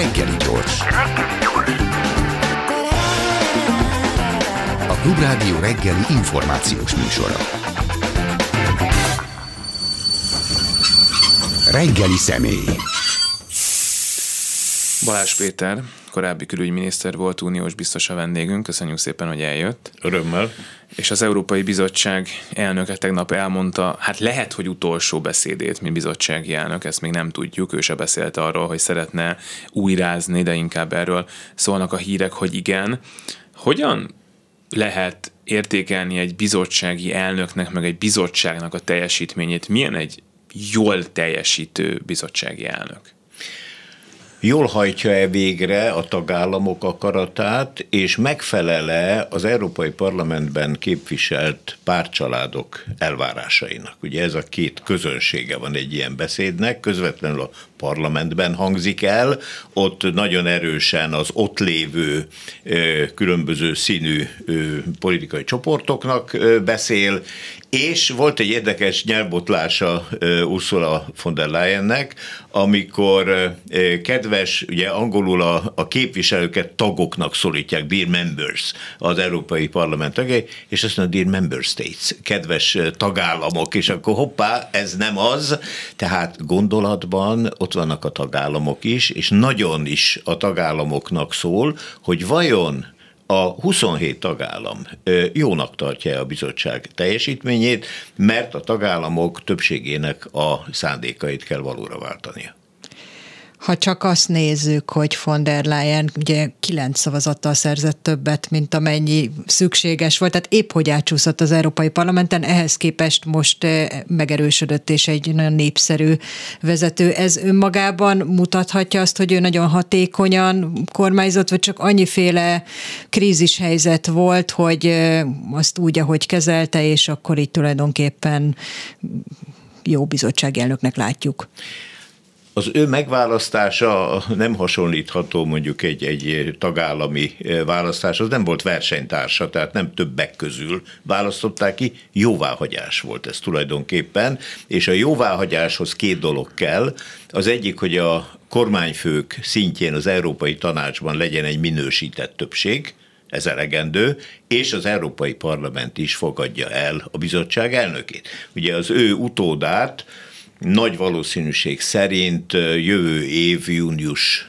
Reggeli gyors. A Klubrádió reggeli információs műsora. Reggeli személy. Balázs Péter, korábbi külügyminiszter volt, uniós biztos a vendégünk. Köszönjük szépen, hogy eljött. Örömmel. És az Európai Bizottság elnöke tegnap elmondta, hát lehet, hogy utolsó beszédét, mint bizottsági elnök, ezt még nem tudjuk. Ő se beszélt arról, hogy szeretne újrázni, de inkább erről szólnak a hírek, hogy igen. Hogyan lehet értékelni egy bizottsági elnöknek, meg egy bizottságnak a teljesítményét? Milyen egy jól teljesítő bizottsági elnök? Jól hajtja-e végre a tagállamok akaratát, és megfelele az Európai Parlamentben képviselt párcsaládok elvárásainak. Ugye ez a két közönsége van egy ilyen beszédnek, közvetlenül a parlamentben hangzik el, ott nagyon erősen az ott lévő különböző színű politikai csoportoknak beszél, és volt egy érdekes nyelvbotlása Ursula von der Leyennek, amikor kedves, ugye angolul a, a képviselőket tagoknak szólítják, dear members, az Európai Parlament tagjai, és azt mondja, dear member states, kedves tagállamok, és akkor hoppá, ez nem az, tehát gondolatban ott vannak a tagállamok is, és nagyon is a tagállamoknak szól, hogy vajon a 27 tagállam jónak tartja a bizottság teljesítményét, mert a tagállamok többségének a szándékait kell valóra váltania ha csak azt nézzük, hogy von der Leyen ugye kilenc szavazattal szerzett többet, mint amennyi szükséges volt, tehát épp hogy átsúszott az Európai Parlamenten, ehhez képest most eh, megerősödött és egy nagyon népszerű vezető. Ez önmagában mutathatja azt, hogy ő nagyon hatékonyan kormányzott, vagy csak annyiféle krízis helyzet volt, hogy eh, azt úgy, ahogy kezelte, és akkor így tulajdonképpen jó bizottságelnöknek látjuk az ő megválasztása nem hasonlítható mondjuk egy, egy tagállami eh, választáshoz, nem volt versenytársa, tehát nem többek közül választották ki, jóváhagyás volt ez tulajdonképpen, és a jóváhagyáshoz két dolog kell. Az egyik, hogy a kormányfők szintjén az Európai Tanácsban legyen egy minősített többség, ez elegendő, és az Európai Parlament is fogadja el a bizottság elnökét. Ugye az ő utódát, nagy valószínűség szerint jövő év június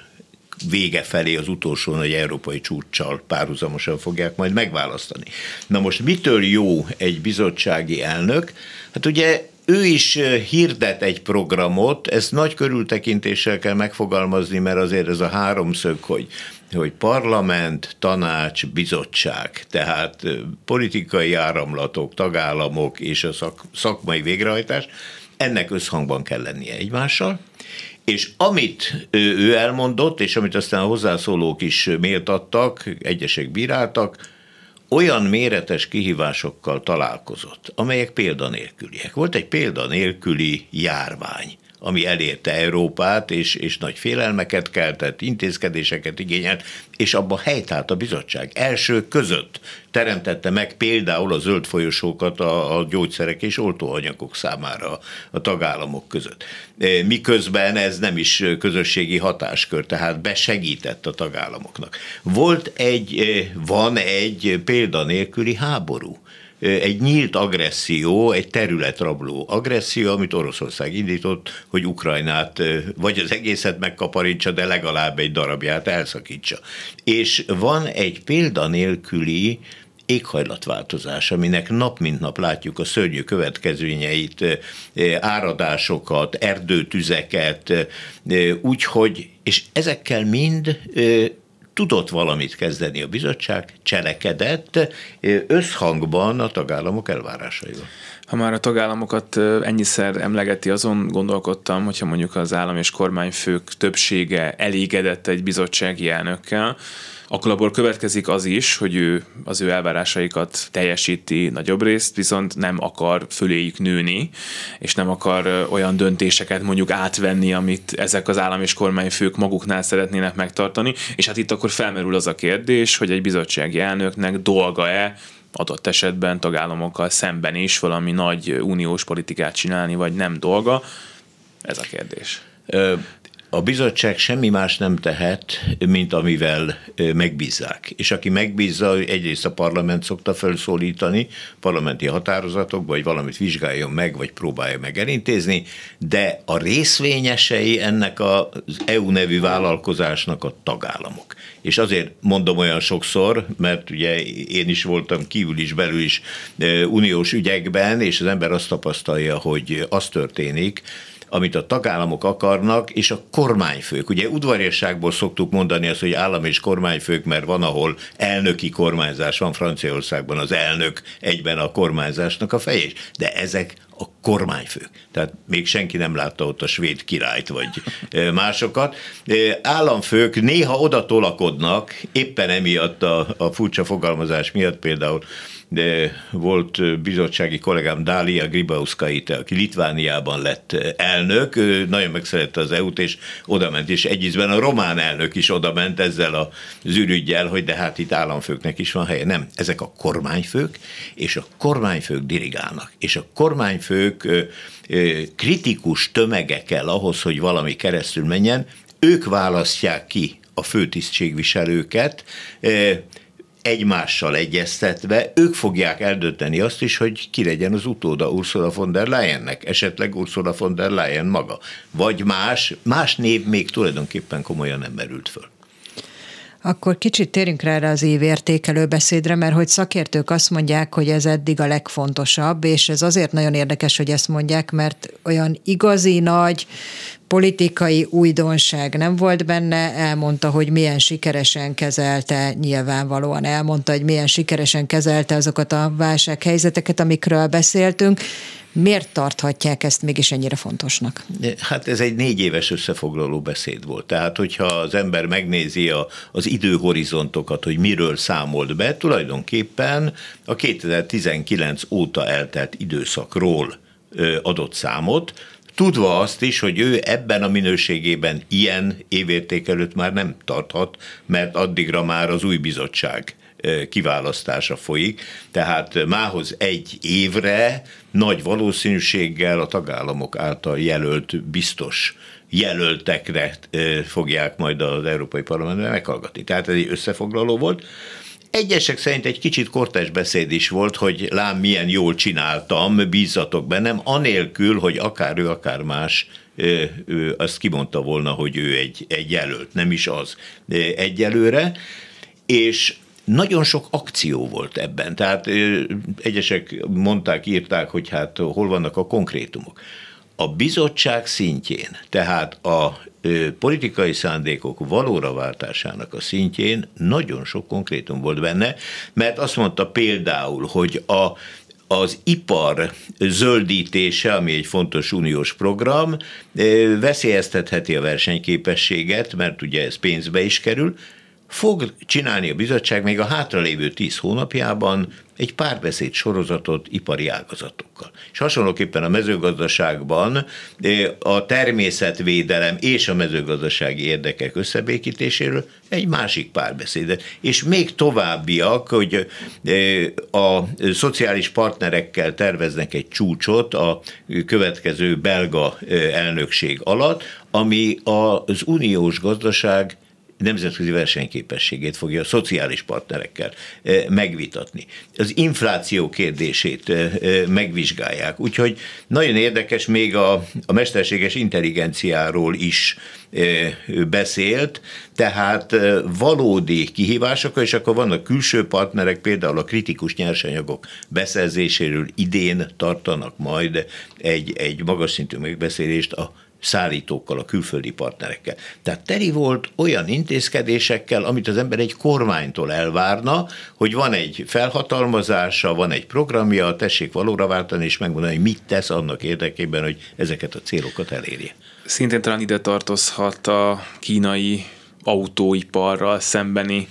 vége felé az utolsó nagy európai csúccsal párhuzamosan fogják majd megválasztani. Na most mitől jó egy bizottsági elnök? Hát ugye ő is hirdet egy programot, ezt nagy körültekintéssel kell megfogalmazni, mert azért ez a háromszög, hogy hogy parlament, tanács, bizottság, tehát politikai áramlatok, tagállamok és a szak, szakmai végrehajtás, ennek összhangban kell lennie egymással, és amit ő elmondott, és amit aztán a hozzászólók is méltattak, egyesek bíráltak, olyan méretes kihívásokkal találkozott, amelyek példanélküliek. Volt egy példanélküli járvány, ami elérte Európát, és, és nagy félelmeket keltett, intézkedéseket igényelt, és abba helytált a bizottság. Első között teremtette meg például a zöld folyosókat a, a gyógyszerek és oltóanyagok számára a tagállamok között. E, miközben ez nem is közösségi hatáskör, tehát besegített a tagállamoknak. Volt egy, e, van egy példanélküli háború egy nyílt agresszió, egy területrabló agresszió, amit Oroszország indított, hogy Ukrajnát vagy az egészet megkaparítsa, de legalább egy darabját elszakítsa. És van egy példanélküli éghajlatváltozás, aminek nap mint nap látjuk a szörnyű következményeit, áradásokat, erdőtüzeket, úgyhogy, és ezekkel mind tudott valamit kezdeni a bizottság, cselekedett összhangban a tagállamok elvárásaival. Ha már a tagállamokat ennyiszer emlegeti, azon gondolkodtam, hogyha mondjuk az állam és kormányfők többsége elégedett egy bizottsági elnökkel, akkor abból következik az is, hogy ő az ő elvárásaikat teljesíti nagyobb részt, viszont nem akar föléjük nőni, és nem akar olyan döntéseket mondjuk átvenni, amit ezek az állam és kormányfők maguknál szeretnének megtartani, és hát itt akkor felmerül az a kérdés, hogy egy bizottsági elnöknek dolga-e adott esetben tagállamokkal szemben is valami nagy uniós politikát csinálni, vagy nem dolga? Ez a kérdés. A bizottság semmi más nem tehet, mint amivel megbízzák. És aki megbízza, egyrészt a parlament szokta felszólítani, parlamenti határozatok, vagy valamit vizsgáljon meg, vagy próbálja meg elintézni, de a részvényesei ennek az EU nevű vállalkozásnak a tagállamok. És azért mondom olyan sokszor, mert ugye én is voltam kívül is, belül is uniós ügyekben, és az ember azt tapasztalja, hogy az történik, amit a tagállamok akarnak, és a kormányfők. Ugye udvariasságból szoktuk mondani azt, hogy állam és kormányfők, mert van, ahol elnöki kormányzás van Franciaországban, az elnök egyben a kormányzásnak a fejés. De ezek a kormányfők. Tehát még senki nem látta ott a svéd királyt, vagy másokat. Államfők néha oda tolakodnak, éppen emiatt a, a furcsa fogalmazás miatt például de volt bizottsági kollégám Dália Gribauskait, aki Litvániában lett elnök, nagyon megszerette az EU-t, és odament, és egyizben a román elnök is odament ezzel az ürügyjel, hogy de hát itt államfőknek is van helye. Nem, ezek a kormányfők, és a kormányfők dirigálnak. És a kormányfők kritikus tömege kell ahhoz, hogy valami keresztül menjen, ők választják ki a főtisztségviselőket, egymással egyeztetve, ők fogják eldönteni azt is, hogy ki legyen az utóda Ursula von der Leyennek, esetleg Ursula von der Leyen maga, vagy más, más név még tulajdonképpen komolyan nem merült föl. Akkor kicsit térjünk rá erre az évértékelő beszédre, mert hogy szakértők azt mondják, hogy ez eddig a legfontosabb, és ez azért nagyon érdekes, hogy ezt mondják, mert olyan igazi nagy politikai újdonság nem volt benne, elmondta, hogy milyen sikeresen kezelte, nyilvánvalóan elmondta, hogy milyen sikeresen kezelte azokat a válsághelyzeteket, amikről beszéltünk, Miért tarthatják ezt mégis ennyire fontosnak? Hát ez egy négy éves összefoglaló beszéd volt. Tehát, hogyha az ember megnézi a, az időhorizontokat, hogy miről számolt be, tulajdonképpen a 2019 óta eltelt időszakról adott számot, tudva azt is, hogy ő ebben a minőségében ilyen évértékelőt már nem tarthat, mert addigra már az új bizottság kiválasztása folyik, tehát mához egy évre nagy valószínűséggel a tagállamok által jelölt biztos jelöltekre fogják majd az Európai Parlamentben meghallgatni. Tehát ez egy összefoglaló volt. Egyesek szerint egy kicsit kortás beszéd is volt, hogy lám milyen jól csináltam, bízzatok bennem, anélkül, hogy akár ő, akár más ő azt kimondta volna, hogy ő egy, egy jelölt, nem is az egyelőre, és nagyon sok akció volt ebben, tehát egyesek mondták, írták, hogy hát hol vannak a konkrétumok. A bizottság szintjén, tehát a politikai szándékok valóra váltásának a szintjén nagyon sok konkrétum volt benne, mert azt mondta például, hogy a az ipar zöldítése, ami egy fontos uniós program, veszélyeztetheti a versenyképességet, mert ugye ez pénzbe is kerül, fog csinálni a bizottság még a hátralévő tíz hónapjában egy párbeszéd sorozatot ipari ágazatokkal. És hasonlóképpen a mezőgazdaságban eh, a természetvédelem és a mezőgazdasági érdekek összebékítéséről egy másik párbeszédet. És még továbbiak, hogy eh, a szociális partnerekkel terveznek egy csúcsot a következő belga eh, elnökség alatt, ami az uniós gazdaság nemzetközi versenyképességét fogja a szociális partnerekkel eh, megvitatni. Az infláció kérdését eh, eh, megvizsgálják. Úgyhogy nagyon érdekes, még a, a mesterséges intelligenciáról is beszélt, tehát valódi kihívások, és akkor vannak külső partnerek, például a kritikus nyersanyagok beszerzéséről idén tartanak majd egy, egy magas szintű megbeszélést a szállítókkal, a külföldi partnerekkel. Tehát teli volt olyan intézkedésekkel, amit az ember egy kormánytól elvárna, hogy van egy felhatalmazása, van egy programja, tessék valóra váltani, és megmondani, hogy mit tesz annak érdekében, hogy ezeket a célokat elérje. Szintén talán ide tartozhat a kínai autóiparral szembeni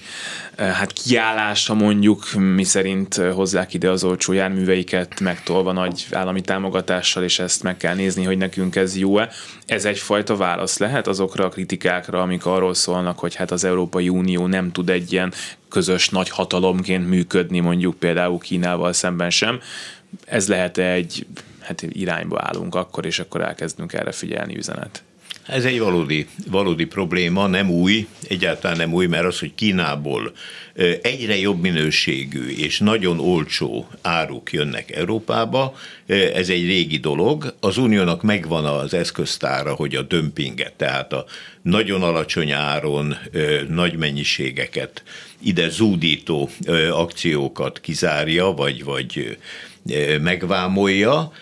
eh, hát kiállása mondjuk, mi szerint eh, hozzák ide az olcsó járműveiket, megtolva nagy állami támogatással, és ezt meg kell nézni, hogy nekünk ez jó-e. Ez egyfajta válasz lehet azokra a kritikákra, amik arról szólnak, hogy hát az Európai Unió nem tud egy ilyen közös nagy hatalomként működni, mondjuk például Kínával szemben sem. Ez lehet egy hát irányba állunk akkor, és akkor elkezdünk erre figyelni üzenet. Ez egy valódi, valódi probléma, nem új, egyáltalán nem új, mert az, hogy Kínából egyre jobb minőségű és nagyon olcsó áruk jönnek Európába, ez egy régi dolog. Az uniónak megvan az eszköztára, hogy a dömpinget, tehát a nagyon alacsony áron nagy mennyiségeket, ide zúdító akciókat kizárja, vagy, vagy megvámolja,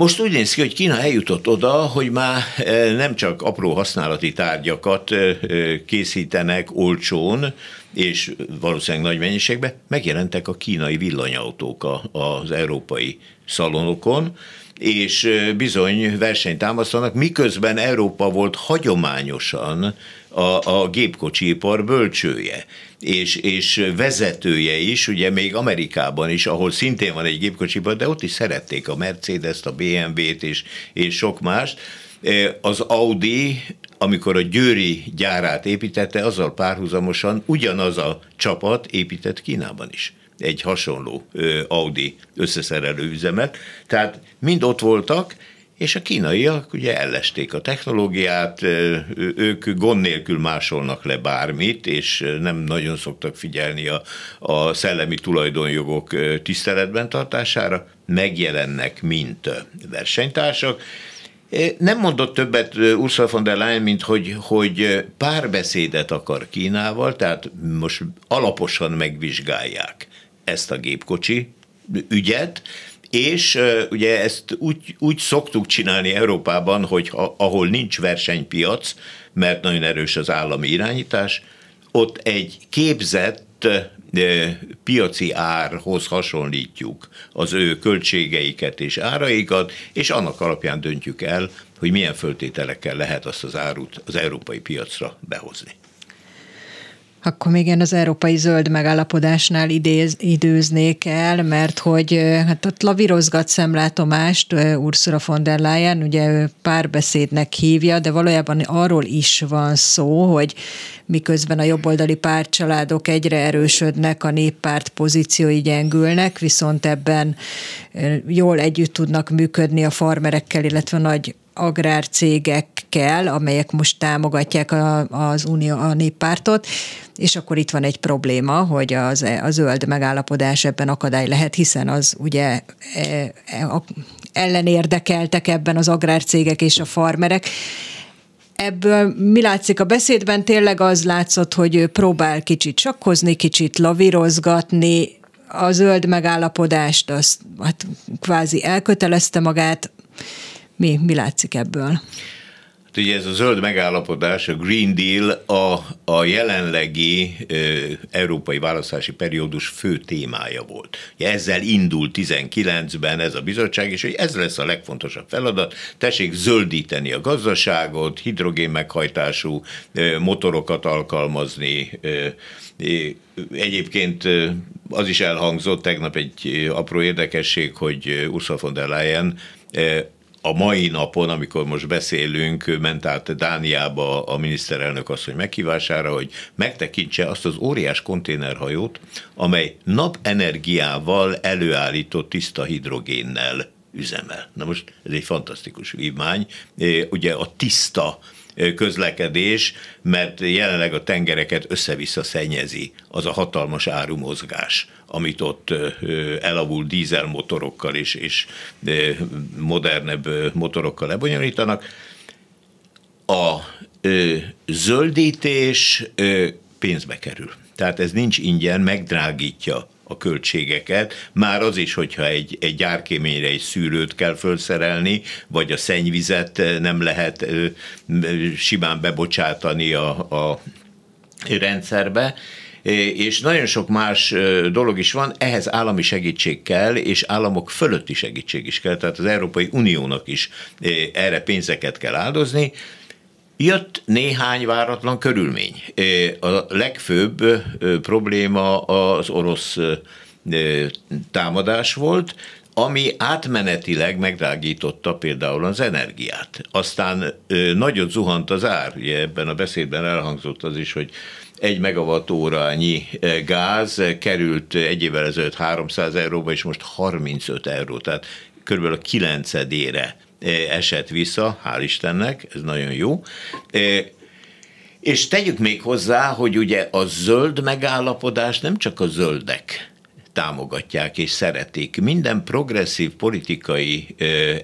most úgy néz ki, hogy Kína eljutott oda, hogy már e, nem csak apró használati tárgyakat e, e, készítenek olcsón, és valószínűleg nagy mennyiségben, megjelentek a kínai villanyautók az európai szalonokon, és bizony versenyt támasztanak, miközben Európa volt hagyományosan a, a gépkocsipar bölcsője és, és vezetője is, ugye még Amerikában is, ahol szintén van egy gépkocsipar, de ott is szerették a Mercedes-t, a BMW-t és, és sok mást. Az Audi, amikor a Győri gyárát építette, azzal párhuzamosan ugyanaz a csapat épített Kínában is egy hasonló Audi összeszerelő üzemet. Tehát mind ott voltak, és a kínaiak ugye ellesték a technológiát, ők gond nélkül másolnak le bármit, és nem nagyon szoktak figyelni a, a szellemi tulajdonjogok tiszteletben tartására, megjelennek, mint versenytársak, nem mondott többet Ursula von der Leyen, mint hogy, hogy párbeszédet akar Kínával, tehát most alaposan megvizsgálják ezt a gépkocsi ügyet, és ugye ezt úgy, úgy szoktuk csinálni Európában, hogy ha, ahol nincs versenypiac, mert nagyon erős az állami irányítás, ott egy képzett piaci árhoz hasonlítjuk az ő költségeiket és áraikat, és annak alapján döntjük el, hogy milyen föltételekkel lehet azt az árut az európai piacra behozni. Akkor még én az európai zöld megállapodásnál idéz, időznék el, mert hogy hát ott lavírozgat szemlátomást Ursula von der Leyen, ugye ő párbeszédnek hívja, de valójában arról is van szó, hogy miközben a jobboldali pártcsaládok egyre erősödnek, a néppárt pozíciói gyengülnek, viszont ebben jól együtt tudnak működni a farmerekkel, illetve nagy agrárcégekkel, amelyek most támogatják a, az Unió, a néppártot, és akkor itt van egy probléma, hogy az, a zöld megállapodás ebben akadály lehet, hiszen az ugye e, e, ellenérdekeltek ebben az agrárcégek és a farmerek, Ebből mi látszik a beszédben? Tényleg az látszott, hogy ő próbál kicsit sakkozni, kicsit lavírozgatni, a zöld megállapodást, azt hát kvázi elkötelezte magát, mi, mi látszik ebből? Hát ugye ez a zöld megállapodás, a Green Deal a, a jelenlegi e, európai választási periódus fő témája volt. Ugye ezzel indult 19-ben ez a bizottság, és hogy ez lesz a legfontosabb feladat, tessék zöldíteni a gazdaságot, hidrogén meghajtású e, motorokat alkalmazni, e, Egyébként az is elhangzott tegnap egy apró érdekesség, hogy Ursula von der Leyen a mai napon, amikor most beszélünk, ment át Dániába a miniszterelnök asszony meghívására, hogy megtekintse azt az óriás konténerhajót, amely napenergiával előállított tiszta hidrogénnel üzemel. Na most ez egy fantasztikus vívmány. Ugye a tiszta közlekedés, mert jelenleg a tengereket össze-vissza szennyezi az a hatalmas árumozgás, amit ott elavult dízelmotorokkal és, és modernebb motorokkal lebonyolítanak. A zöldítés pénzbe kerül. Tehát ez nincs ingyen, megdrágítja a költségeket. Már az is, hogyha egy, egy gyárkéményre egy szűrőt kell felszerelni, vagy a szennyvizet nem lehet simán bebocsátani a, a rendszerbe, és nagyon sok más dolog is van, ehhez állami segítség kell, és államok fölötti segítség is kell, tehát az Európai Uniónak is erre pénzeket kell áldozni, Jött néhány váratlan körülmény. A legfőbb probléma az orosz támadás volt, ami átmenetileg megdrágította például az energiát. Aztán nagyot zuhant az ár, ugye ebben a beszédben elhangzott az is, hogy egy megawattórányi gáz került egy évvel ezelőtt 300 euróba, és most 35 euró, tehát körülbelül a kilencedére esett vissza, hál' Istennek, ez nagyon jó. És tegyük még hozzá, hogy ugye a zöld megállapodás nem csak a zöldek támogatják és szeretik. Minden progresszív politikai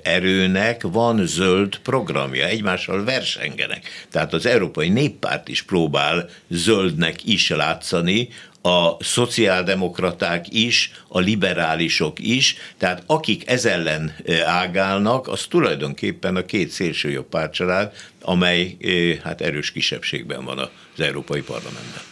erőnek van zöld programja, egymással versengenek. Tehát az Európai Néppárt is próbál zöldnek is látszani, a szociáldemokraták is, a liberálisok is, tehát akik ez ellen ágálnak, az tulajdonképpen a két szélsőjobb pártcsalád, amely hát erős kisebbségben van az Európai Parlamentben.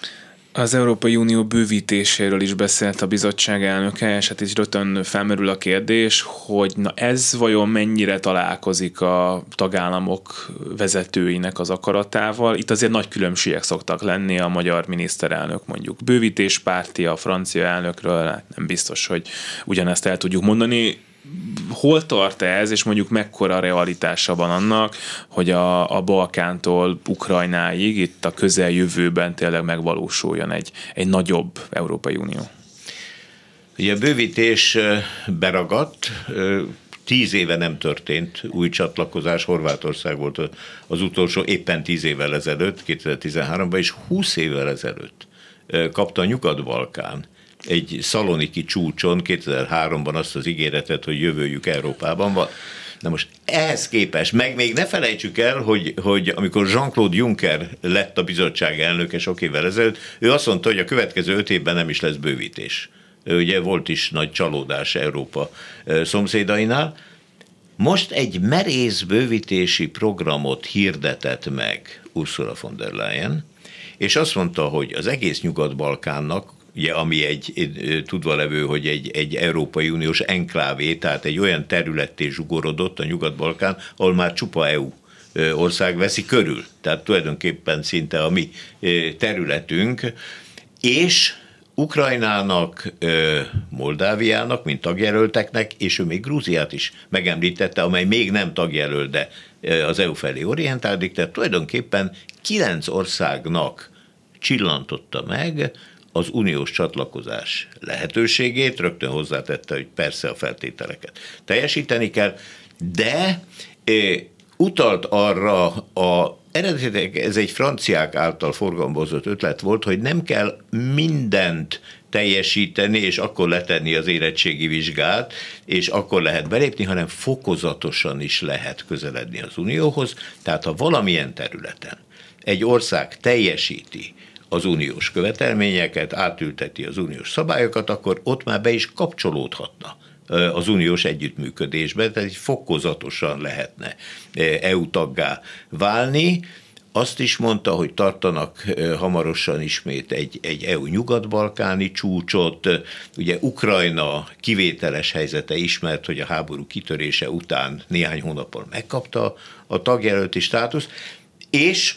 Az Európai Unió bővítéséről is beszélt a bizottság elnöke, és hát is rögtön felmerül a kérdés, hogy na ez vajon mennyire találkozik a tagállamok vezetőinek az akaratával. Itt azért nagy különbségek szoktak lenni a magyar miniszterelnök mondjuk bővítéspárti, a francia elnökről, hát nem biztos, hogy ugyanezt el tudjuk mondani hol tart ez, és mondjuk mekkora realitása van annak, hogy a, a Balkántól Ukrajnáig itt a közeljövőben tényleg megvalósuljon egy, egy nagyobb Európai Unió? Ugye a bővítés beragadt, tíz éve nem történt új csatlakozás, Horvátország volt az utolsó éppen tíz évvel ezelőtt, 2013-ban, és 20 évvel ezelőtt kapta a Nyugat-Balkán egy szaloniki csúcson 2003-ban azt az ígéretet, hogy jövőjük Európában van. Na most ehhez képest, meg még ne felejtsük el, hogy, hogy amikor Jean-Claude Juncker lett a bizottság elnöke sok évvel ezelőtt, ő azt mondta, hogy a következő öt évben nem is lesz bővítés. Ugye volt is nagy csalódás Európa szomszédainál. Most egy merész bővítési programot hirdetett meg Ursula von der Leyen, és azt mondta, hogy az egész Nyugat-Balkánnak ugye, ami egy, tudva levő, hogy egy, egy Európai Uniós enklávé, tehát egy olyan területté zsugorodott a Nyugat-Balkán, ahol már csupa EU ország veszi körül. Tehát tulajdonképpen szinte a mi területünk, és Ukrajnának, Moldáviának, mint tagjelölteknek, és ő még Grúziát is megemlítette, amely még nem tagjelölt, de az EU felé orientálódik, tehát tulajdonképpen kilenc országnak csillantotta meg az uniós csatlakozás lehetőségét, rögtön hozzátette, hogy persze a feltételeket teljesíteni kell, de utalt arra a eredetileg ez egy franciák által forgalmazott ötlet volt, hogy nem kell mindent teljesíteni, és akkor letenni az érettségi vizsgát, és akkor lehet belépni, hanem fokozatosan is lehet közeledni az Unióhoz. Tehát ha valamilyen területen egy ország teljesíti az uniós követelményeket, átülteti az uniós szabályokat, akkor ott már be is kapcsolódhatna az uniós együttműködésbe, tehát egy fokozatosan lehetne EU taggá válni. Azt is mondta, hogy tartanak hamarosan ismét egy, egy EU nyugat-balkáni csúcsot. Ugye Ukrajna kivételes helyzete ismert, hogy a háború kitörése után néhány hónappal megkapta a tagjelölti státuszt, és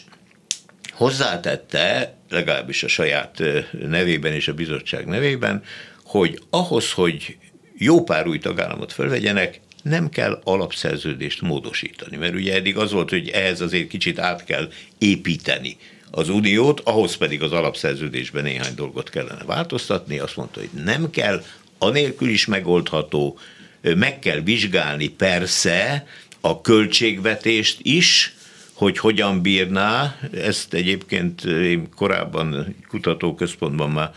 hozzátette, legalábbis a saját nevében és a bizottság nevében, hogy ahhoz, hogy jó pár új tagállamot fölvegyenek, nem kell alapszerződést módosítani, mert ugye eddig az volt, hogy ehhez azért kicsit át kell építeni az uniót, ahhoz pedig az alapszerződésben néhány dolgot kellene változtatni, azt mondta, hogy nem kell, anélkül is megoldható, meg kell vizsgálni persze a költségvetést is, hogy hogyan bírná, ezt egyébként én korábban kutatóközpontban már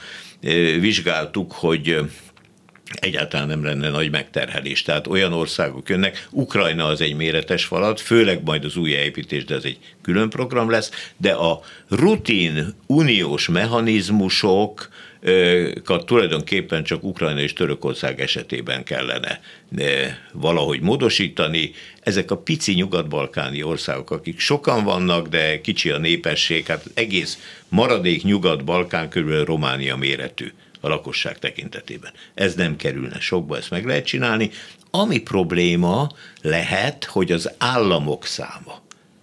vizsgáltuk, hogy egyáltalán nem lenne nagy megterhelés. Tehát olyan országok jönnek, Ukrajna az egy méretes falat, főleg majd az új építés, de ez egy külön program lesz, de a rutin uniós mechanizmusok, tulajdonképpen csak Ukrajna és Törökország esetében kellene valahogy módosítani. Ezek a pici nyugat-balkáni országok, akik sokan vannak, de kicsi a népesség, hát egész maradék nyugat-balkán körülbelül Románia méretű a lakosság tekintetében. Ez nem kerülne sokba, ezt meg lehet csinálni. Ami probléma lehet, hogy az államok száma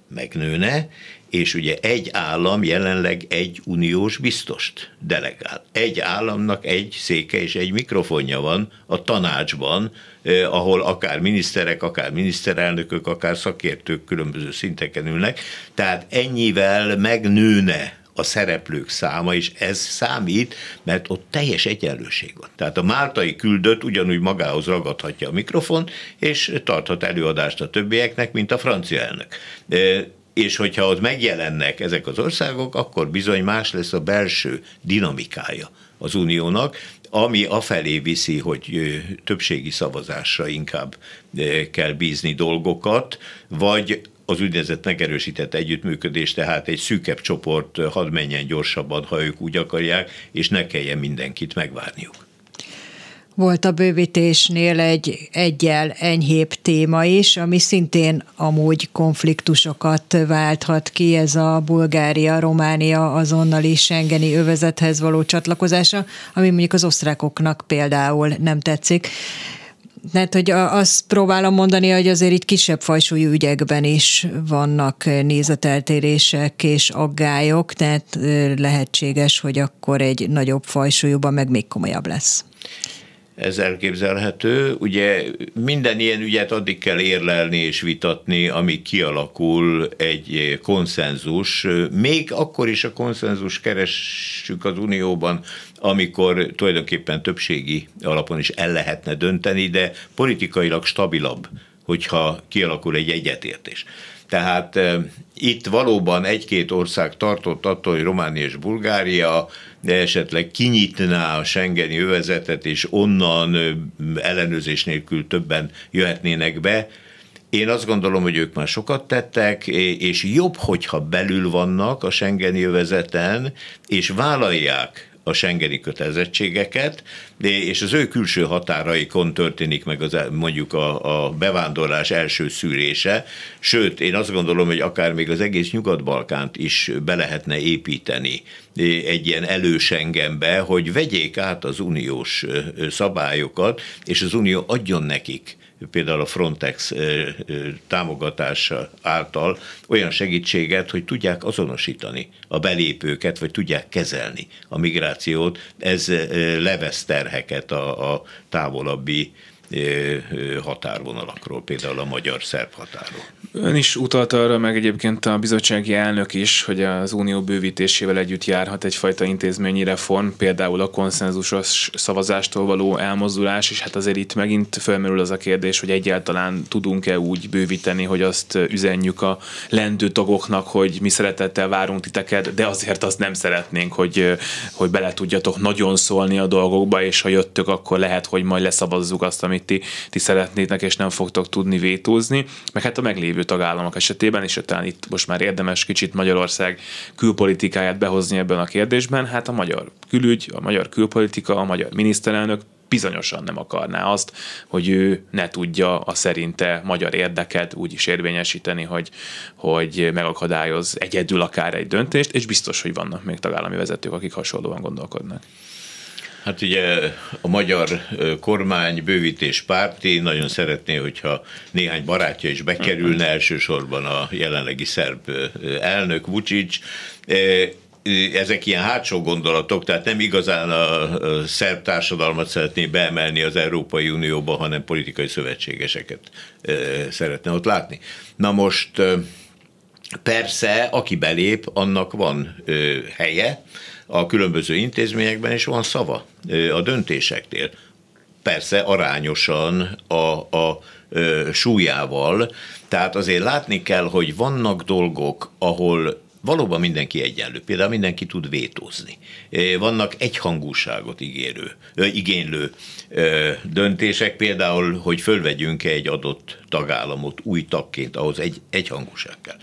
megnőne, és ugye egy állam jelenleg egy uniós biztost delegál. Egy államnak egy széke és egy mikrofonja van a tanácsban, eh, ahol akár miniszterek, akár miniszterelnökök, akár szakértők különböző szinteken ülnek, tehát ennyivel megnőne a szereplők száma, és ez számít, mert ott teljes egyenlőség van. Tehát a máltai küldött ugyanúgy magához ragadhatja a mikrofon, és tarthat előadást a többieknek, mint a francia elnök és hogyha ott megjelennek ezek az országok, akkor bizony más lesz a belső dinamikája az uniónak, ami afelé viszi, hogy többségi szavazásra inkább kell bízni dolgokat, vagy az úgynevezett megerősített együttműködés, tehát egy szűkebb csoport hadd menjen gyorsabban, ha ők úgy akarják, és ne kelljen mindenkit megvárniuk. Volt a bővítésnél egy egyel enyhébb téma is, ami szintén amúgy konfliktusokat válthat ki, ez a Bulgária-Románia azonnali Schengeni övezethez való csatlakozása, ami mondjuk az osztrákoknak például nem tetszik. Tehát, hogy azt próbálom mondani, hogy azért itt kisebb fajsúlyú ügyekben is vannak nézeteltérések és aggályok, tehát lehetséges, hogy akkor egy nagyobb fajsúlyúban meg még komolyabb lesz ez elképzelhető. Ugye minden ilyen ügyet addig kell érlelni és vitatni, amíg kialakul egy konszenzus. Még akkor is a konszenzus keressük az Unióban, amikor tulajdonképpen többségi alapon is el lehetne dönteni, de politikailag stabilabb, hogyha kialakul egy egyetértés. Tehát itt valóban egy-két ország tartott attól, hogy Románia és Bulgária de esetleg kinyitná a Schengeni övezetet, és onnan ellenőrzés nélkül többen jöhetnének be, én azt gondolom, hogy ők már sokat tettek, és jobb, hogyha belül vannak a Schengeni övezeten, és vállalják a Schengeni kötelezettségeket, és az ő külső határaikon történik meg az, mondjuk a, a bevándorlás első szűrése, sőt, én azt gondolom, hogy akár még az egész Nyugat-Balkánt is be lehetne építeni egy ilyen elősengenbe, hogy vegyék át az uniós szabályokat, és az unió adjon nekik például a Frontex támogatása által olyan segítséget, hogy tudják azonosítani a belépőket, vagy tudják kezelni a migrációt. Ez levesz terheket a, a távolabbi határvonalakról, például a magyar-szerb határól. Ön is utalta arra, meg egyébként a bizottsági elnök is, hogy az unió bővítésével együtt járhat egyfajta intézményi reform, például a konszenzusos szavazástól való elmozdulás, és hát azért itt megint felmerül az a kérdés, hogy egyáltalán tudunk-e úgy bővíteni, hogy azt üzenjük a lendő tagoknak, hogy mi szeretettel várunk titeket, de azért azt nem szeretnénk, hogy, hogy bele tudjatok nagyon szólni a dolgokba, és ha jöttök, akkor lehet, hogy majd leszavazzuk azt, amit ti, ti szeretnétek, és nem fogtok tudni vétózni, meg hát a meglévő tagállamok esetében, és talán itt most már érdemes kicsit Magyarország külpolitikáját behozni ebben a kérdésben, hát a magyar külügy, a magyar külpolitika, a magyar miniszterelnök bizonyosan nem akarná azt, hogy ő ne tudja a szerinte magyar érdeket úgy is érvényesíteni, hogy, hogy megakadályoz egyedül akár egy döntést, és biztos, hogy vannak még tagállami vezetők, akik hasonlóan gondolkodnak. Hát ugye a magyar kormány bővítés párti nagyon szeretné, hogyha néhány barátja is bekerülne, elsősorban a jelenlegi szerb elnök Vucic, ezek ilyen hátsó gondolatok, tehát nem igazán a szerb társadalmat szeretné beemelni az Európai Unióba, hanem politikai szövetségeseket szeretne ott látni. Na most persze, aki belép, annak van helye, a különböző intézményekben, és van szava a döntéseknél. Persze arányosan a, a súlyával, tehát azért látni kell, hogy vannak dolgok, ahol valóban mindenki egyenlő. Például mindenki tud vétózni. Vannak egyhangúságot ígérő, igénylő döntések, például, hogy fölvegyünk egy adott tagállamot új tagként, ahhoz egy, egyhangúság kell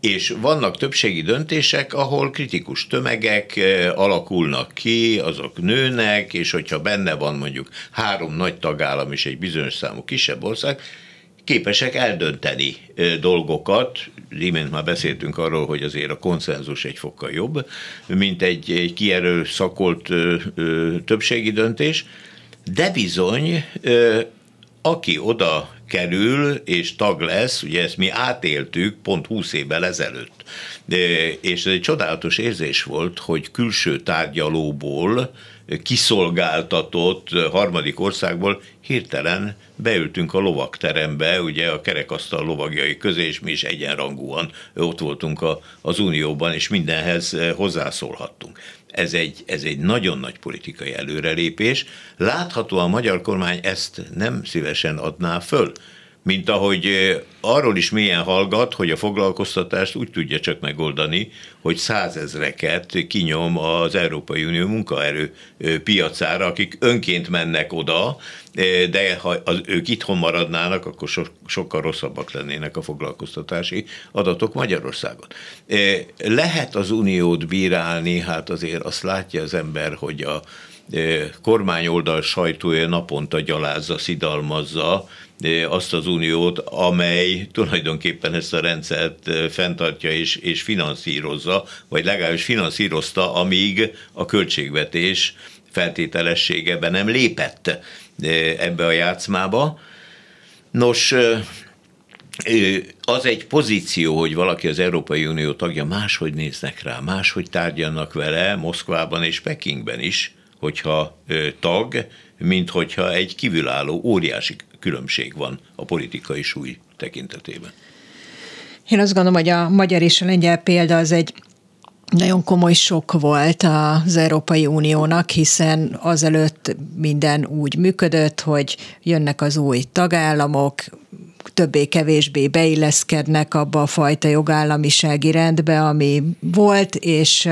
és vannak többségi döntések, ahol kritikus tömegek eh, alakulnak ki, azok nőnek, és hogyha benne van mondjuk három nagy tagállam és egy bizonyos számú kisebb ország, képesek eldönteni eh, dolgokat, imént már beszéltünk arról, hogy azért a konszenzus egy fokkal jobb, mint egy, egy kierőszakolt eh, többségi döntés, de bizony, aki oda kerül és tag lesz, ugye ezt mi átéltük pont 20 évvel ezelőtt. De, és ez egy csodálatos érzés volt, hogy külső tárgyalóból kiszolgáltatott harmadik országból hirtelen beültünk a lovakterembe, ugye a kerekasztal lovagjai közé, és mi is egyenrangúan ott voltunk a, az Unióban, és mindenhez hozzászólhattunk. Ez egy, ez egy nagyon nagy politikai előrelépés. Láthatóan a magyar kormány ezt nem szívesen adná föl mint ahogy arról is milyen hallgat, hogy a foglalkoztatást úgy tudja csak megoldani, hogy százezreket kinyom az Európai Unió munkaerő piacára, akik önként mennek oda, de ha az, ők itthon maradnának, akkor so, sokkal rosszabbak lennének a foglalkoztatási adatok Magyarországon. Lehet az uniót bírálni, hát azért azt látja az ember, hogy a kormányoldal sajtója naponta gyalázza, szidalmazza azt az uniót, amely tulajdonképpen ezt a rendszert fenntartja és, és finanszírozza, vagy legalábbis finanszírozta, amíg a költségvetés feltételességeben nem lépett ebbe a játszmába. Nos, az egy pozíció, hogy valaki az Európai Unió tagja, máshogy néznek rá, máshogy tárgyalnak vele Moszkvában és Pekingben is, hogyha tag, mint hogyha egy kívülálló óriási különbség van a politikai súly tekintetében. Én azt gondolom, hogy a magyar és a lengyel példa az egy nagyon komoly sok volt az Európai Uniónak, hiszen azelőtt minden úgy működött, hogy jönnek az új tagállamok, többé-kevésbé beilleszkednek abba a fajta jogállamisági rendbe, ami volt, és,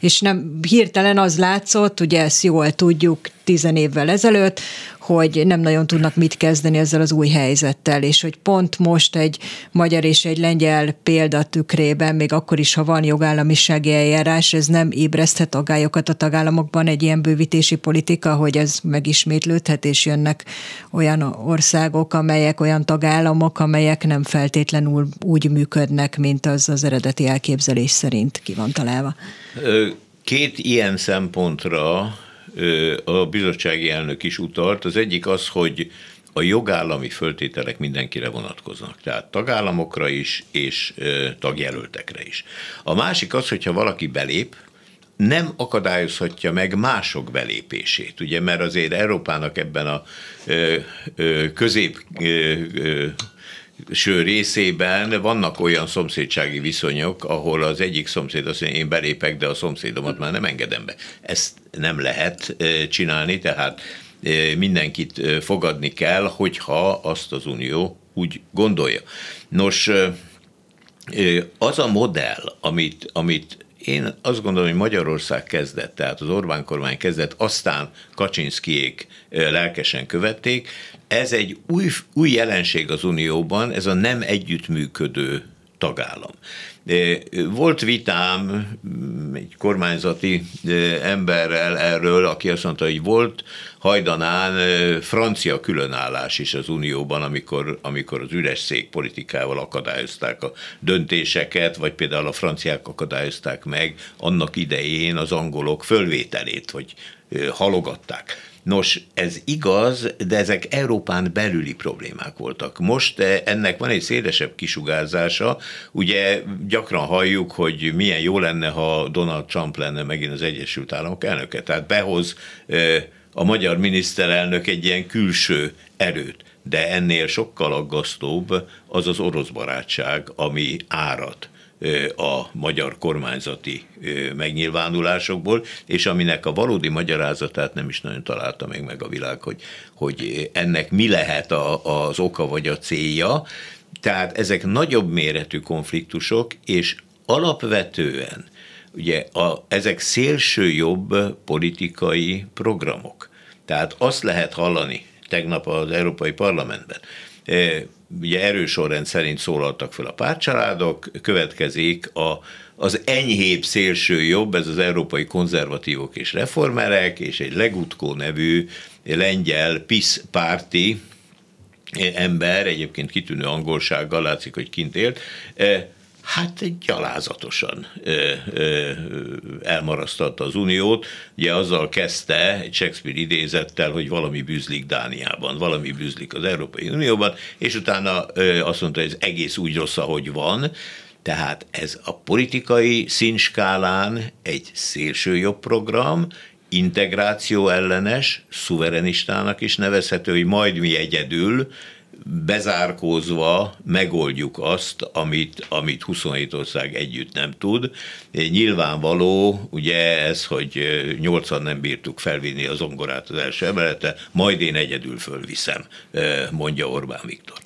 és nem hirtelen az látszott, ugye ezt jól tudjuk, tizen évvel ezelőtt, hogy nem nagyon tudnak mit kezdeni ezzel az új helyzettel, és hogy pont most egy magyar és egy lengyel példa tükrében, még akkor is, ha van jogállamisági eljárás, ez nem ébreszthet agályokat a tagállamokban egy ilyen bővítési politika, hogy ez megismétlődhet, és jönnek olyan országok, amelyek olyan tagállamok, amelyek nem feltétlenül úgy működnek, mint az az eredeti elképzelés szerint ki van találva. Két ilyen szempontra a bizottsági elnök is utalt. Az egyik az, hogy a jogállami föltételek mindenkire vonatkoznak, tehát tagállamokra is, és tagjelöltekre is. A másik az, hogyha valaki belép, nem akadályozhatja meg mások belépését, ugye, mert azért Európának ebben a közép ső részében vannak olyan szomszédsági viszonyok, ahol az egyik szomszéd azt mondja, én belépek, de a szomszédomat már nem engedem be. Ezt nem lehet csinálni, tehát mindenkit fogadni kell, hogyha azt az Unió úgy gondolja. Nos, az a modell, amit, amit én azt gondolom, hogy Magyarország kezdett, tehát az Orbán kormány kezdett, aztán Kaczynszkijék lelkesen követték, ez egy új, új jelenség az Unióban, ez a nem együttműködő tagállam. Volt vitám egy kormányzati emberrel erről, aki azt mondta, hogy volt hajdanán francia különállás is az Unióban, amikor, amikor az üres szék politikával akadályozták a döntéseket, vagy például a franciák akadályozták meg annak idején az angolok fölvételét, vagy halogatták. Nos, ez igaz, de ezek Európán belüli problémák voltak. Most eh, ennek van egy szélesebb kisugárzása. Ugye gyakran halljuk, hogy milyen jó lenne, ha Donald Trump lenne megint az Egyesült Államok elnöke. Tehát behoz eh, a magyar miniszterelnök egy ilyen külső erőt de ennél sokkal aggasztóbb az az orosz barátság, ami árad a magyar kormányzati megnyilvánulásokból, és aminek a valódi magyarázatát nem is nagyon találta még meg a világ, hogy, hogy ennek mi lehet a, az oka vagy a célja. Tehát ezek nagyobb méretű konfliktusok, és alapvetően ugye a, ezek szélső jobb politikai programok. Tehát azt lehet hallani tegnap az Európai Parlamentben, ugye erősorrend szerint szólaltak fel a pártcsaládok, következik a, az enyhébb szélső jobb, ez az európai konzervatívok és reformerek, és egy Legutkó nevű lengyel PIS párti ember, egyébként kitűnő angolsággal látszik, hogy kint élt, hát gyalázatosan ö, elmarasztalta az uniót. Ugye azzal kezdte, egy Shakespeare idézettel, hogy valami bűzlik Dániában, valami bűzlik az Európai Unióban, és utána azt mondta, hogy ez egész úgy rossz, ahogy van. Tehát ez a politikai színskálán egy szélső jobb program, integráció ellenes, szuverenistának is nevezhető, hogy majd mi egyedül bezárkózva megoldjuk azt, amit, amit 27 ország együtt nem tud. Nyilvánvaló, ugye ez, hogy nyolcan nem bírtuk felvinni az ongorát az első emelete, majd én egyedül fölviszem, mondja Orbán Viktor.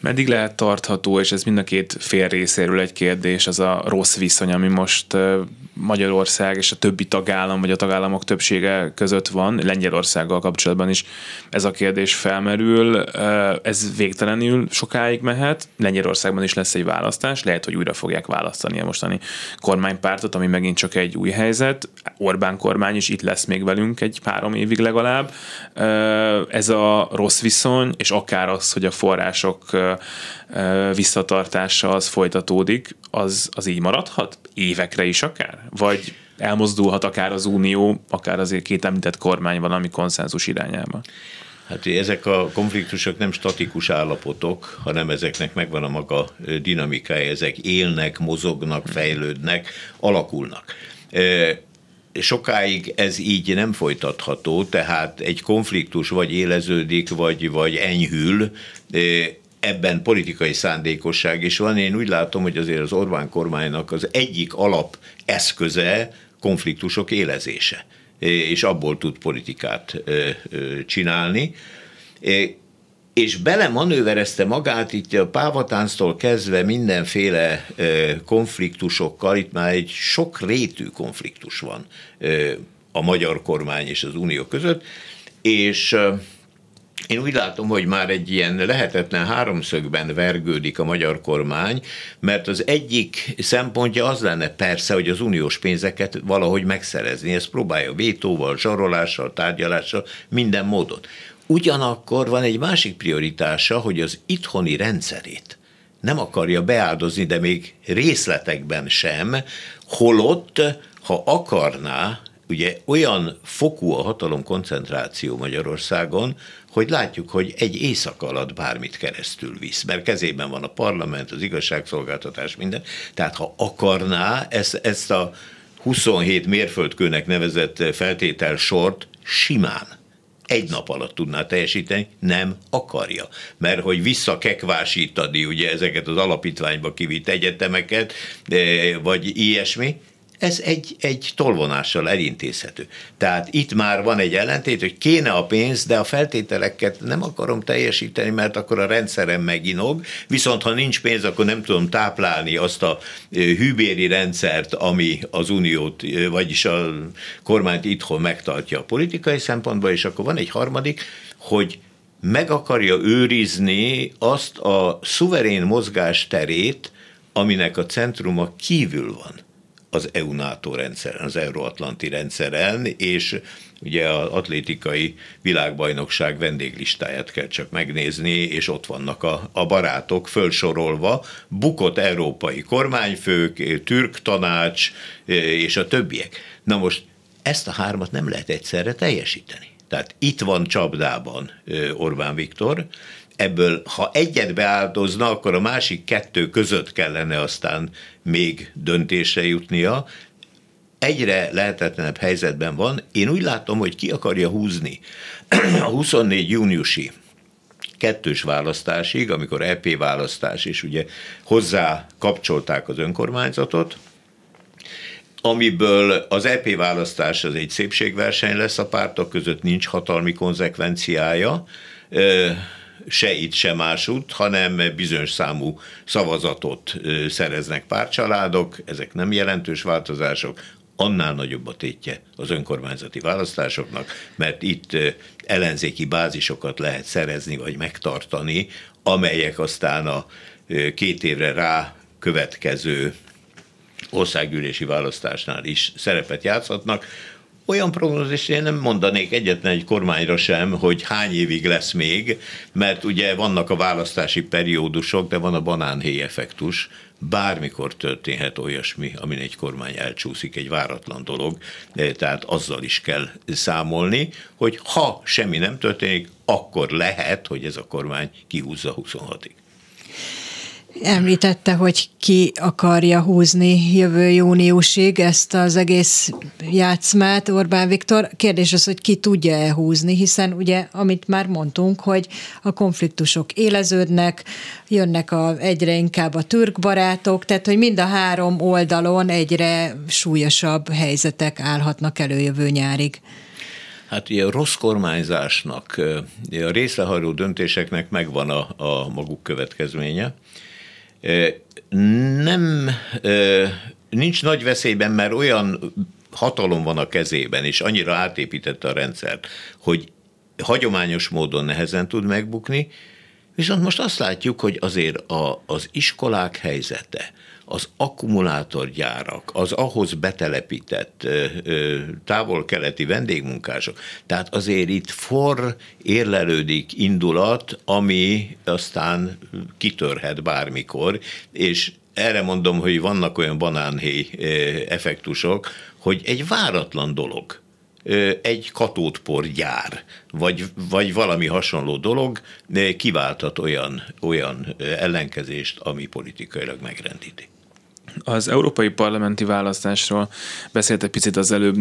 Meddig lehet tartható, és ez mind a két fél részéről egy kérdés, az a rossz viszony, ami most Magyarország és a többi tagállam, vagy a tagállamok többsége között van, Lengyelországgal kapcsolatban is ez a kérdés felmerül. Ez végtelenül sokáig mehet, Lengyelországban is lesz egy választás, lehet, hogy újra fogják választani a mostani kormánypártot, ami megint csak egy új helyzet. Orbán kormány is itt lesz még velünk egy három évig legalább. Ez a rossz viszony, és akár az, hogy a források visszatartása az folytatódik, az, az így maradhat? Évekre is akár? Vagy elmozdulhat akár az Unió, akár azért két említett kormány valami konszenzus irányába? Hát ezek a konfliktusok nem statikus állapotok, hanem ezeknek megvan a maga dinamikája, ezek élnek, mozognak, fejlődnek, alakulnak. Sokáig ez így nem folytatható, tehát egy konfliktus vagy éleződik, vagy, vagy enyhül, ebben politikai szándékosság is van. Én úgy látom, hogy azért az Orbán kormánynak az egyik alap eszköze konfliktusok élezése, és abból tud politikát csinálni. És belemanőverezte magát itt a pávatánctól kezdve mindenféle konfliktusokkal, itt már egy sok rétű konfliktus van a magyar kormány és az unió között, és én úgy látom, hogy már egy ilyen lehetetlen háromszögben vergődik a magyar kormány, mert az egyik szempontja az lenne persze, hogy az uniós pénzeket valahogy megszerezni. Ezt próbálja vétóval, zsarolással, tárgyalással, minden módon. Ugyanakkor van egy másik prioritása, hogy az itthoni rendszerét nem akarja beáldozni, de még részletekben sem, holott, ha akarná, ugye olyan fokú a hatalom koncentráció Magyarországon, hogy látjuk, hogy egy éjszaka alatt bármit keresztül visz, mert kezében van a parlament, az igazságszolgáltatás, minden. Tehát ha akarná ezt, ezt a 27 mérföldkőnek nevezett feltétel sort simán egy nap alatt tudná teljesíteni, nem akarja. Mert hogy visszakekvásítani ugye ezeket az alapítványba kivitt egyetemeket, vagy ilyesmi, ez egy, egy tolvonással elintézhető. Tehát itt már van egy ellentét, hogy kéne a pénz, de a feltételeket nem akarom teljesíteni, mert akkor a rendszerem meginog, viszont ha nincs pénz, akkor nem tudom táplálni azt a hűbéri rendszert, ami az uniót, vagyis a kormányt itthon megtartja a politikai szempontból, és akkor van egy harmadik, hogy meg akarja őrizni azt a szuverén mozgás terét, aminek a centruma kívül van az EU-NATO rendszeren, az Euróatlanti rendszeren, és ugye az atlétikai világbajnokság vendéglistáját kell csak megnézni, és ott vannak a, a barátok fölsorolva, bukott európai kormányfők, türk tanács és a többiek. Na most ezt a hármat nem lehet egyszerre teljesíteni. Tehát itt van csapdában Orbán Viktor, ebből, ha egyet beáldozna, akkor a másik kettő között kellene aztán még döntésre jutnia. Egyre lehetetlenebb helyzetben van. Én úgy látom, hogy ki akarja húzni a 24 júniusi kettős választásig, amikor EP választás, és ugye hozzá kapcsolták az önkormányzatot, amiből az EP választás az egy szépségverseny lesz a pártok között, nincs hatalmi konzekvenciája, se itt, se másút, hanem bizonyos számú szavazatot szereznek párcsaládok, ezek nem jelentős változások, annál nagyobb a tétje az önkormányzati választásoknak, mert itt ellenzéki bázisokat lehet szerezni vagy megtartani, amelyek aztán a két évre rá következő országgyűlési választásnál is szerepet játszhatnak. Olyan prognózist én nem mondanék egyetlen egy kormányra sem, hogy hány évig lesz még, mert ugye vannak a választási periódusok, de van a banánhéj effektus, bármikor történhet olyasmi, amin egy kormány elcsúszik, egy váratlan dolog, tehát azzal is kell számolni, hogy ha semmi nem történik, akkor lehet, hogy ez a kormány kihúzza 26-ig. Említette, hogy ki akarja húzni jövő júniusig ezt az egész játszmát, Orbán Viktor. Kérdés az, hogy ki tudja-e húzni, hiszen ugye, amit már mondtunk, hogy a konfliktusok éleződnek, jönnek a, egyre inkább a türk barátok, tehát hogy mind a három oldalon egyre súlyosabb helyzetek állhatnak elő jövő nyárig. Hát ugye a rossz kormányzásnak, a részlehajló döntéseknek megvan a, a maguk következménye. Nem, nincs nagy veszélyben, mert olyan hatalom van a kezében, és annyira átépítette a rendszert, hogy hagyományos módon nehezen tud megbukni, viszont most azt látjuk, hogy azért a, az iskolák helyzete, az akkumulátorgyárak, az ahhoz betelepített távol-keleti vendégmunkások. Tehát azért itt for érlelődik indulat, ami aztán kitörhet bármikor, és erre mondom, hogy vannak olyan banánhéj effektusok, hogy egy váratlan dolog, egy katótpor gyár, vagy, vagy valami hasonló dolog kiváltat olyan, olyan ellenkezést, ami politikailag megrendíti. Az európai parlamenti választásról beszélt egy picit az előbb,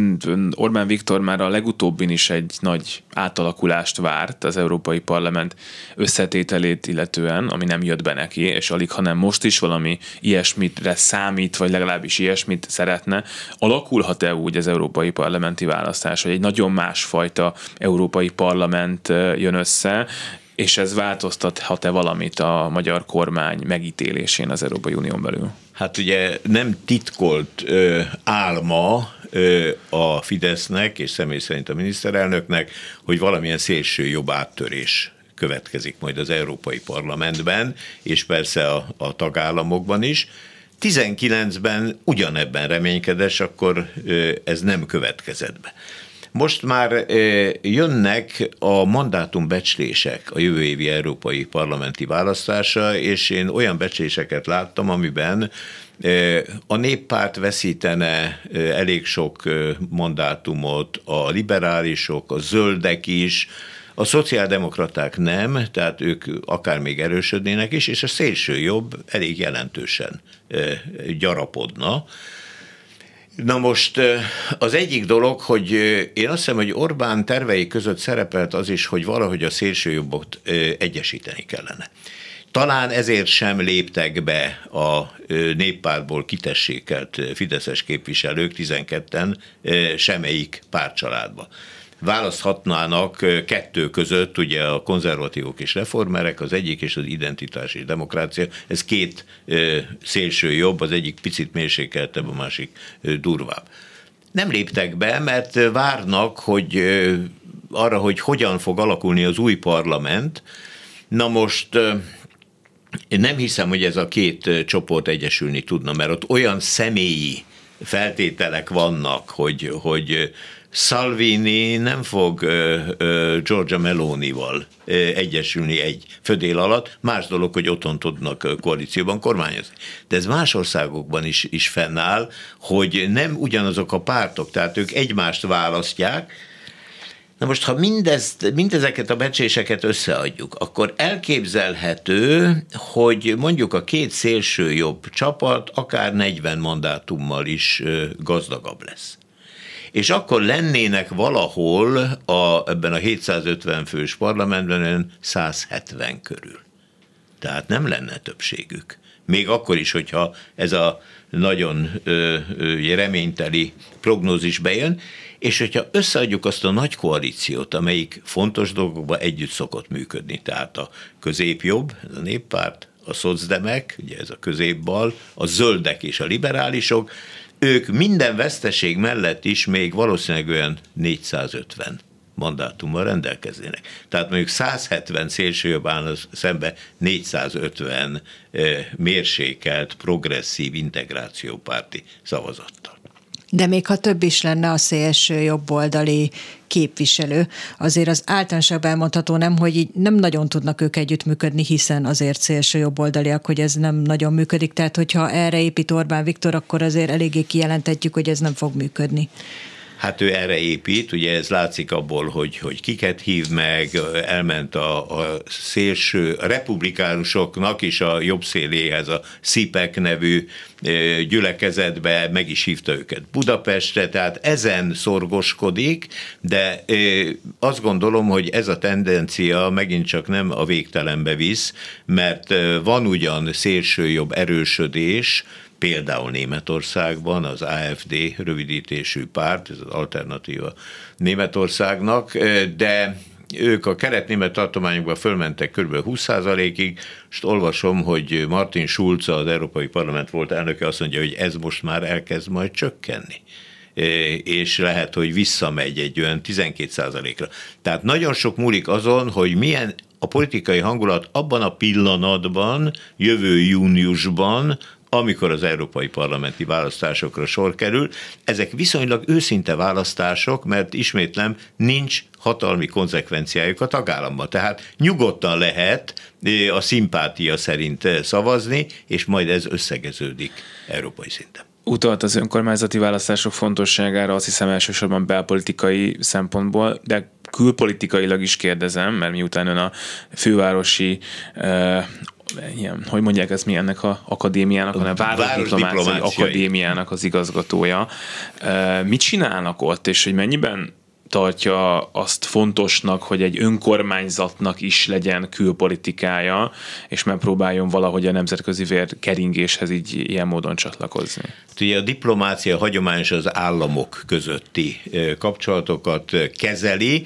Orbán Viktor már a legutóbbin is egy nagy átalakulást várt az európai parlament összetételét illetően, ami nem jött be neki, és alig, hanem most is valami ilyesmitre számít, vagy legalábbis ilyesmit szeretne. Alakulhat-e úgy az európai parlamenti választás, hogy egy nagyon másfajta európai parlament jön össze, és ez változtathat-e valamit a magyar kormány megítélésén az Európai Unión belül? Hát ugye nem titkolt ö, álma ö, a Fidesznek, és személy szerint a miniszterelnöknek, hogy valamilyen szélső jobb áttörés következik majd az Európai Parlamentben, és persze a, a tagállamokban is. 19-ben ugyanebben reménykedes, akkor ez nem következett be. Most már jönnek a mandátumbecslések a jövő évi európai parlamenti választása, és én olyan becsléseket láttam, amiben a néppárt veszítene elég sok mandátumot, a liberálisok, a zöldek is, a szociáldemokraták nem, tehát ők akár még erősödnének is, és a szélső jobb elég jelentősen gyarapodna. Na most az egyik dolog, hogy én azt hiszem, hogy Orbán tervei között szerepelt az is, hogy valahogy a szélsőjobbot egyesíteni kellene. Talán ezért sem léptek be a néppártból kitessékelt fideszes képviselők, 12-en semmelyik pártcsaládba választhatnának kettő között, ugye a konzervatívok és reformerek, az egyik és az identitás és demokrácia, ez két szélső jobb, az egyik picit mérsékeltebb, a másik durvább. Nem léptek be, mert várnak, hogy arra, hogy hogyan fog alakulni az új parlament. Na most én nem hiszem, hogy ez a két csoport egyesülni tudna, mert ott olyan személyi feltételek vannak, hogy, hogy Salvini nem fog uh, Giorgia Meloni-val egyesülni egy födél alatt, más dolog, hogy otthon tudnak koalícióban kormányozni. De ez más országokban is, is fennáll, hogy nem ugyanazok a pártok, tehát ők egymást választják, Na most, ha mindezt, mindezeket a becséseket összeadjuk, akkor elképzelhető, hogy mondjuk a két szélső jobb csapat akár 40 mandátummal is gazdagabb lesz és akkor lennének valahol a, ebben a 750 fős parlamentben 170 körül. Tehát nem lenne többségük. Még akkor is, hogyha ez a nagyon ö, ö, reményteli prognózis bejön, és hogyha összeadjuk azt a nagy koalíciót, amelyik fontos dolgokban együtt szokott működni, tehát a középjobb, a néppárt, a szocdemek, ugye ez a középbal, a zöldek és a liberálisok, ők minden veszteség mellett is még valószínűleg olyan 450 mandátummal rendelkeznének. Tehát mondjuk 170 szélsőjobb áll szembe 450 eh, mérsékelt, progresszív integrációpárti szavazattal. De még ha több is lenne a szélső jobboldali képviselő, azért az általánosabb elmondható nem, hogy így nem nagyon tudnak ők együttműködni, hiszen azért szélső jobboldaliak, hogy ez nem nagyon működik. Tehát, hogyha erre épít Orbán Viktor, akkor azért eléggé kijelentetjük, hogy ez nem fog működni. Hát ő erre épít, ugye ez látszik abból, hogy, hogy kiket hív meg, elment a, a szélső a republikánusoknak is a jobb széléhez a SZIPEK nevű gyülekezetbe, meg is hívta őket Budapestre, tehát ezen szorgoskodik, de azt gondolom, hogy ez a tendencia megint csak nem a végtelenbe visz, mert van ugyan szélsőjobb erősödés, például Németországban az AFD rövidítésű párt, ez az alternatíva Németországnak, de ők a kelet-német tartományokban fölmentek kb. 20%-ig, és olvasom, hogy Martin Schulz, az Európai Parlament volt elnöke, azt mondja, hogy ez most már elkezd majd csökkenni és lehet, hogy visszamegy egy olyan 12%-ra. Tehát nagyon sok múlik azon, hogy milyen a politikai hangulat abban a pillanatban, jövő júniusban, amikor az európai parlamenti választásokra sor kerül. Ezek viszonylag őszinte választások, mert ismétlem, nincs hatalmi konzekvenciájuk a tagállamban. Tehát nyugodtan lehet eh, a szimpátia szerint eh, szavazni, és majd ez összegeződik európai szinten utalt az önkormányzati választások fontosságára, azt hiszem elsősorban belpolitikai szempontból, de külpolitikailag is kérdezem, mert miután ön a fővárosi uh, ilyen, hogy mondják ezt mi ennek a akadémiának, hanem Városdiplomáciai Akadémiának az igazgatója. Mit csinálnak ott, és hogy mennyiben tartja azt fontosnak, hogy egy önkormányzatnak is legyen külpolitikája, és megpróbáljon valahogy a nemzetközi vér keringéshez így ilyen módon csatlakozni. Ugye a diplomácia hagyományos az államok közötti kapcsolatokat kezeli,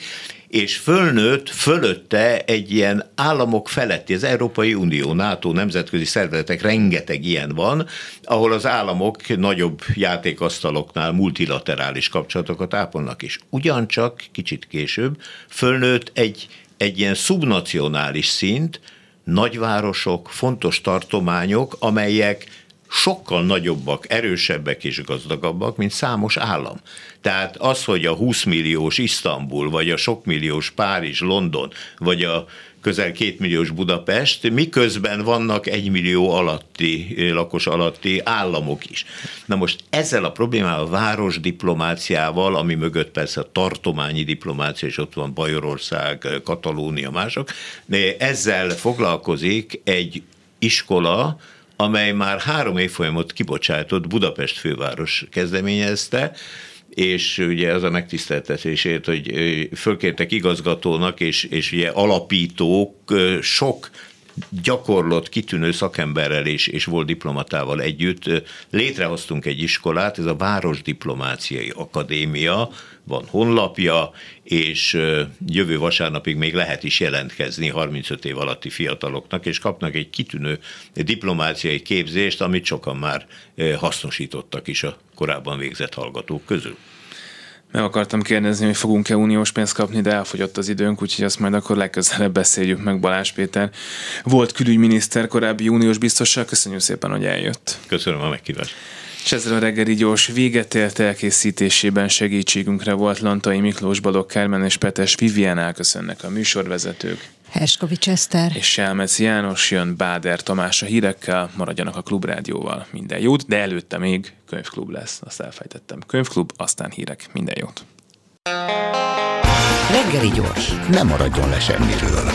és fölnőtt fölötte egy ilyen államok feletti, az Európai Unió, NATO, nemzetközi szervezetek, rengeteg ilyen van, ahol az államok nagyobb játékasztaloknál multilaterális kapcsolatokat ápolnak is. Ugyancsak kicsit később fölnőtt egy, egy ilyen szubnacionális szint, nagyvárosok, fontos tartományok, amelyek sokkal nagyobbak, erősebbek és gazdagabbak, mint számos állam. Tehát az, hogy a 20 milliós Isztambul, vagy a sok milliós Párizs, London, vagy a közel két milliós Budapest, miközben vannak egy millió alatti, lakos alatti államok is. Na most ezzel a problémával, a város diplomáciával, ami mögött persze a tartományi diplomácia, és ott van Bajorország, Katalónia, mások, ezzel foglalkozik egy iskola, amely már három évfolyamot kibocsátott, Budapest főváros kezdeményezte, és ugye az a megtiszteltetésért, hogy fölkértek igazgatónak, és, és ugye alapítók sok gyakorlott, kitűnő szakemberrel és, és volt diplomatával együtt létrehoztunk egy iskolát, ez a Város Diplomáciai Akadémia, van honlapja, és jövő vasárnapig még lehet is jelentkezni 35 év alatti fiataloknak, és kapnak egy kitűnő diplomáciai képzést, amit sokan már hasznosítottak is a korábban végzett hallgatók közül. Meg akartam kérdezni, hogy fogunk-e uniós pénzt kapni, de elfogyott az időnk, úgyhogy azt majd akkor legközelebb beszéljük meg Balázs Péter. Volt külügyminiszter, korábbi uniós biztossal. Köszönjük szépen, hogy eljött. Köszönöm a meghívást. És ezzel a reggeli gyors véget ért elkészítésében segítségünkre volt Lantai Miklós, Balogh Kármen és Petes Vivien elköszönnek a műsorvezetők. Herskovics Eszter. És Selmec János jön Báder Tamás a hírekkel, maradjanak a klubrádióval. Minden jót, de előtte még könyvklub lesz, azt elfejtettem. Könyvklub, aztán hírek. Minden jót. Reggeli gyors, nem maradjon le semmiről.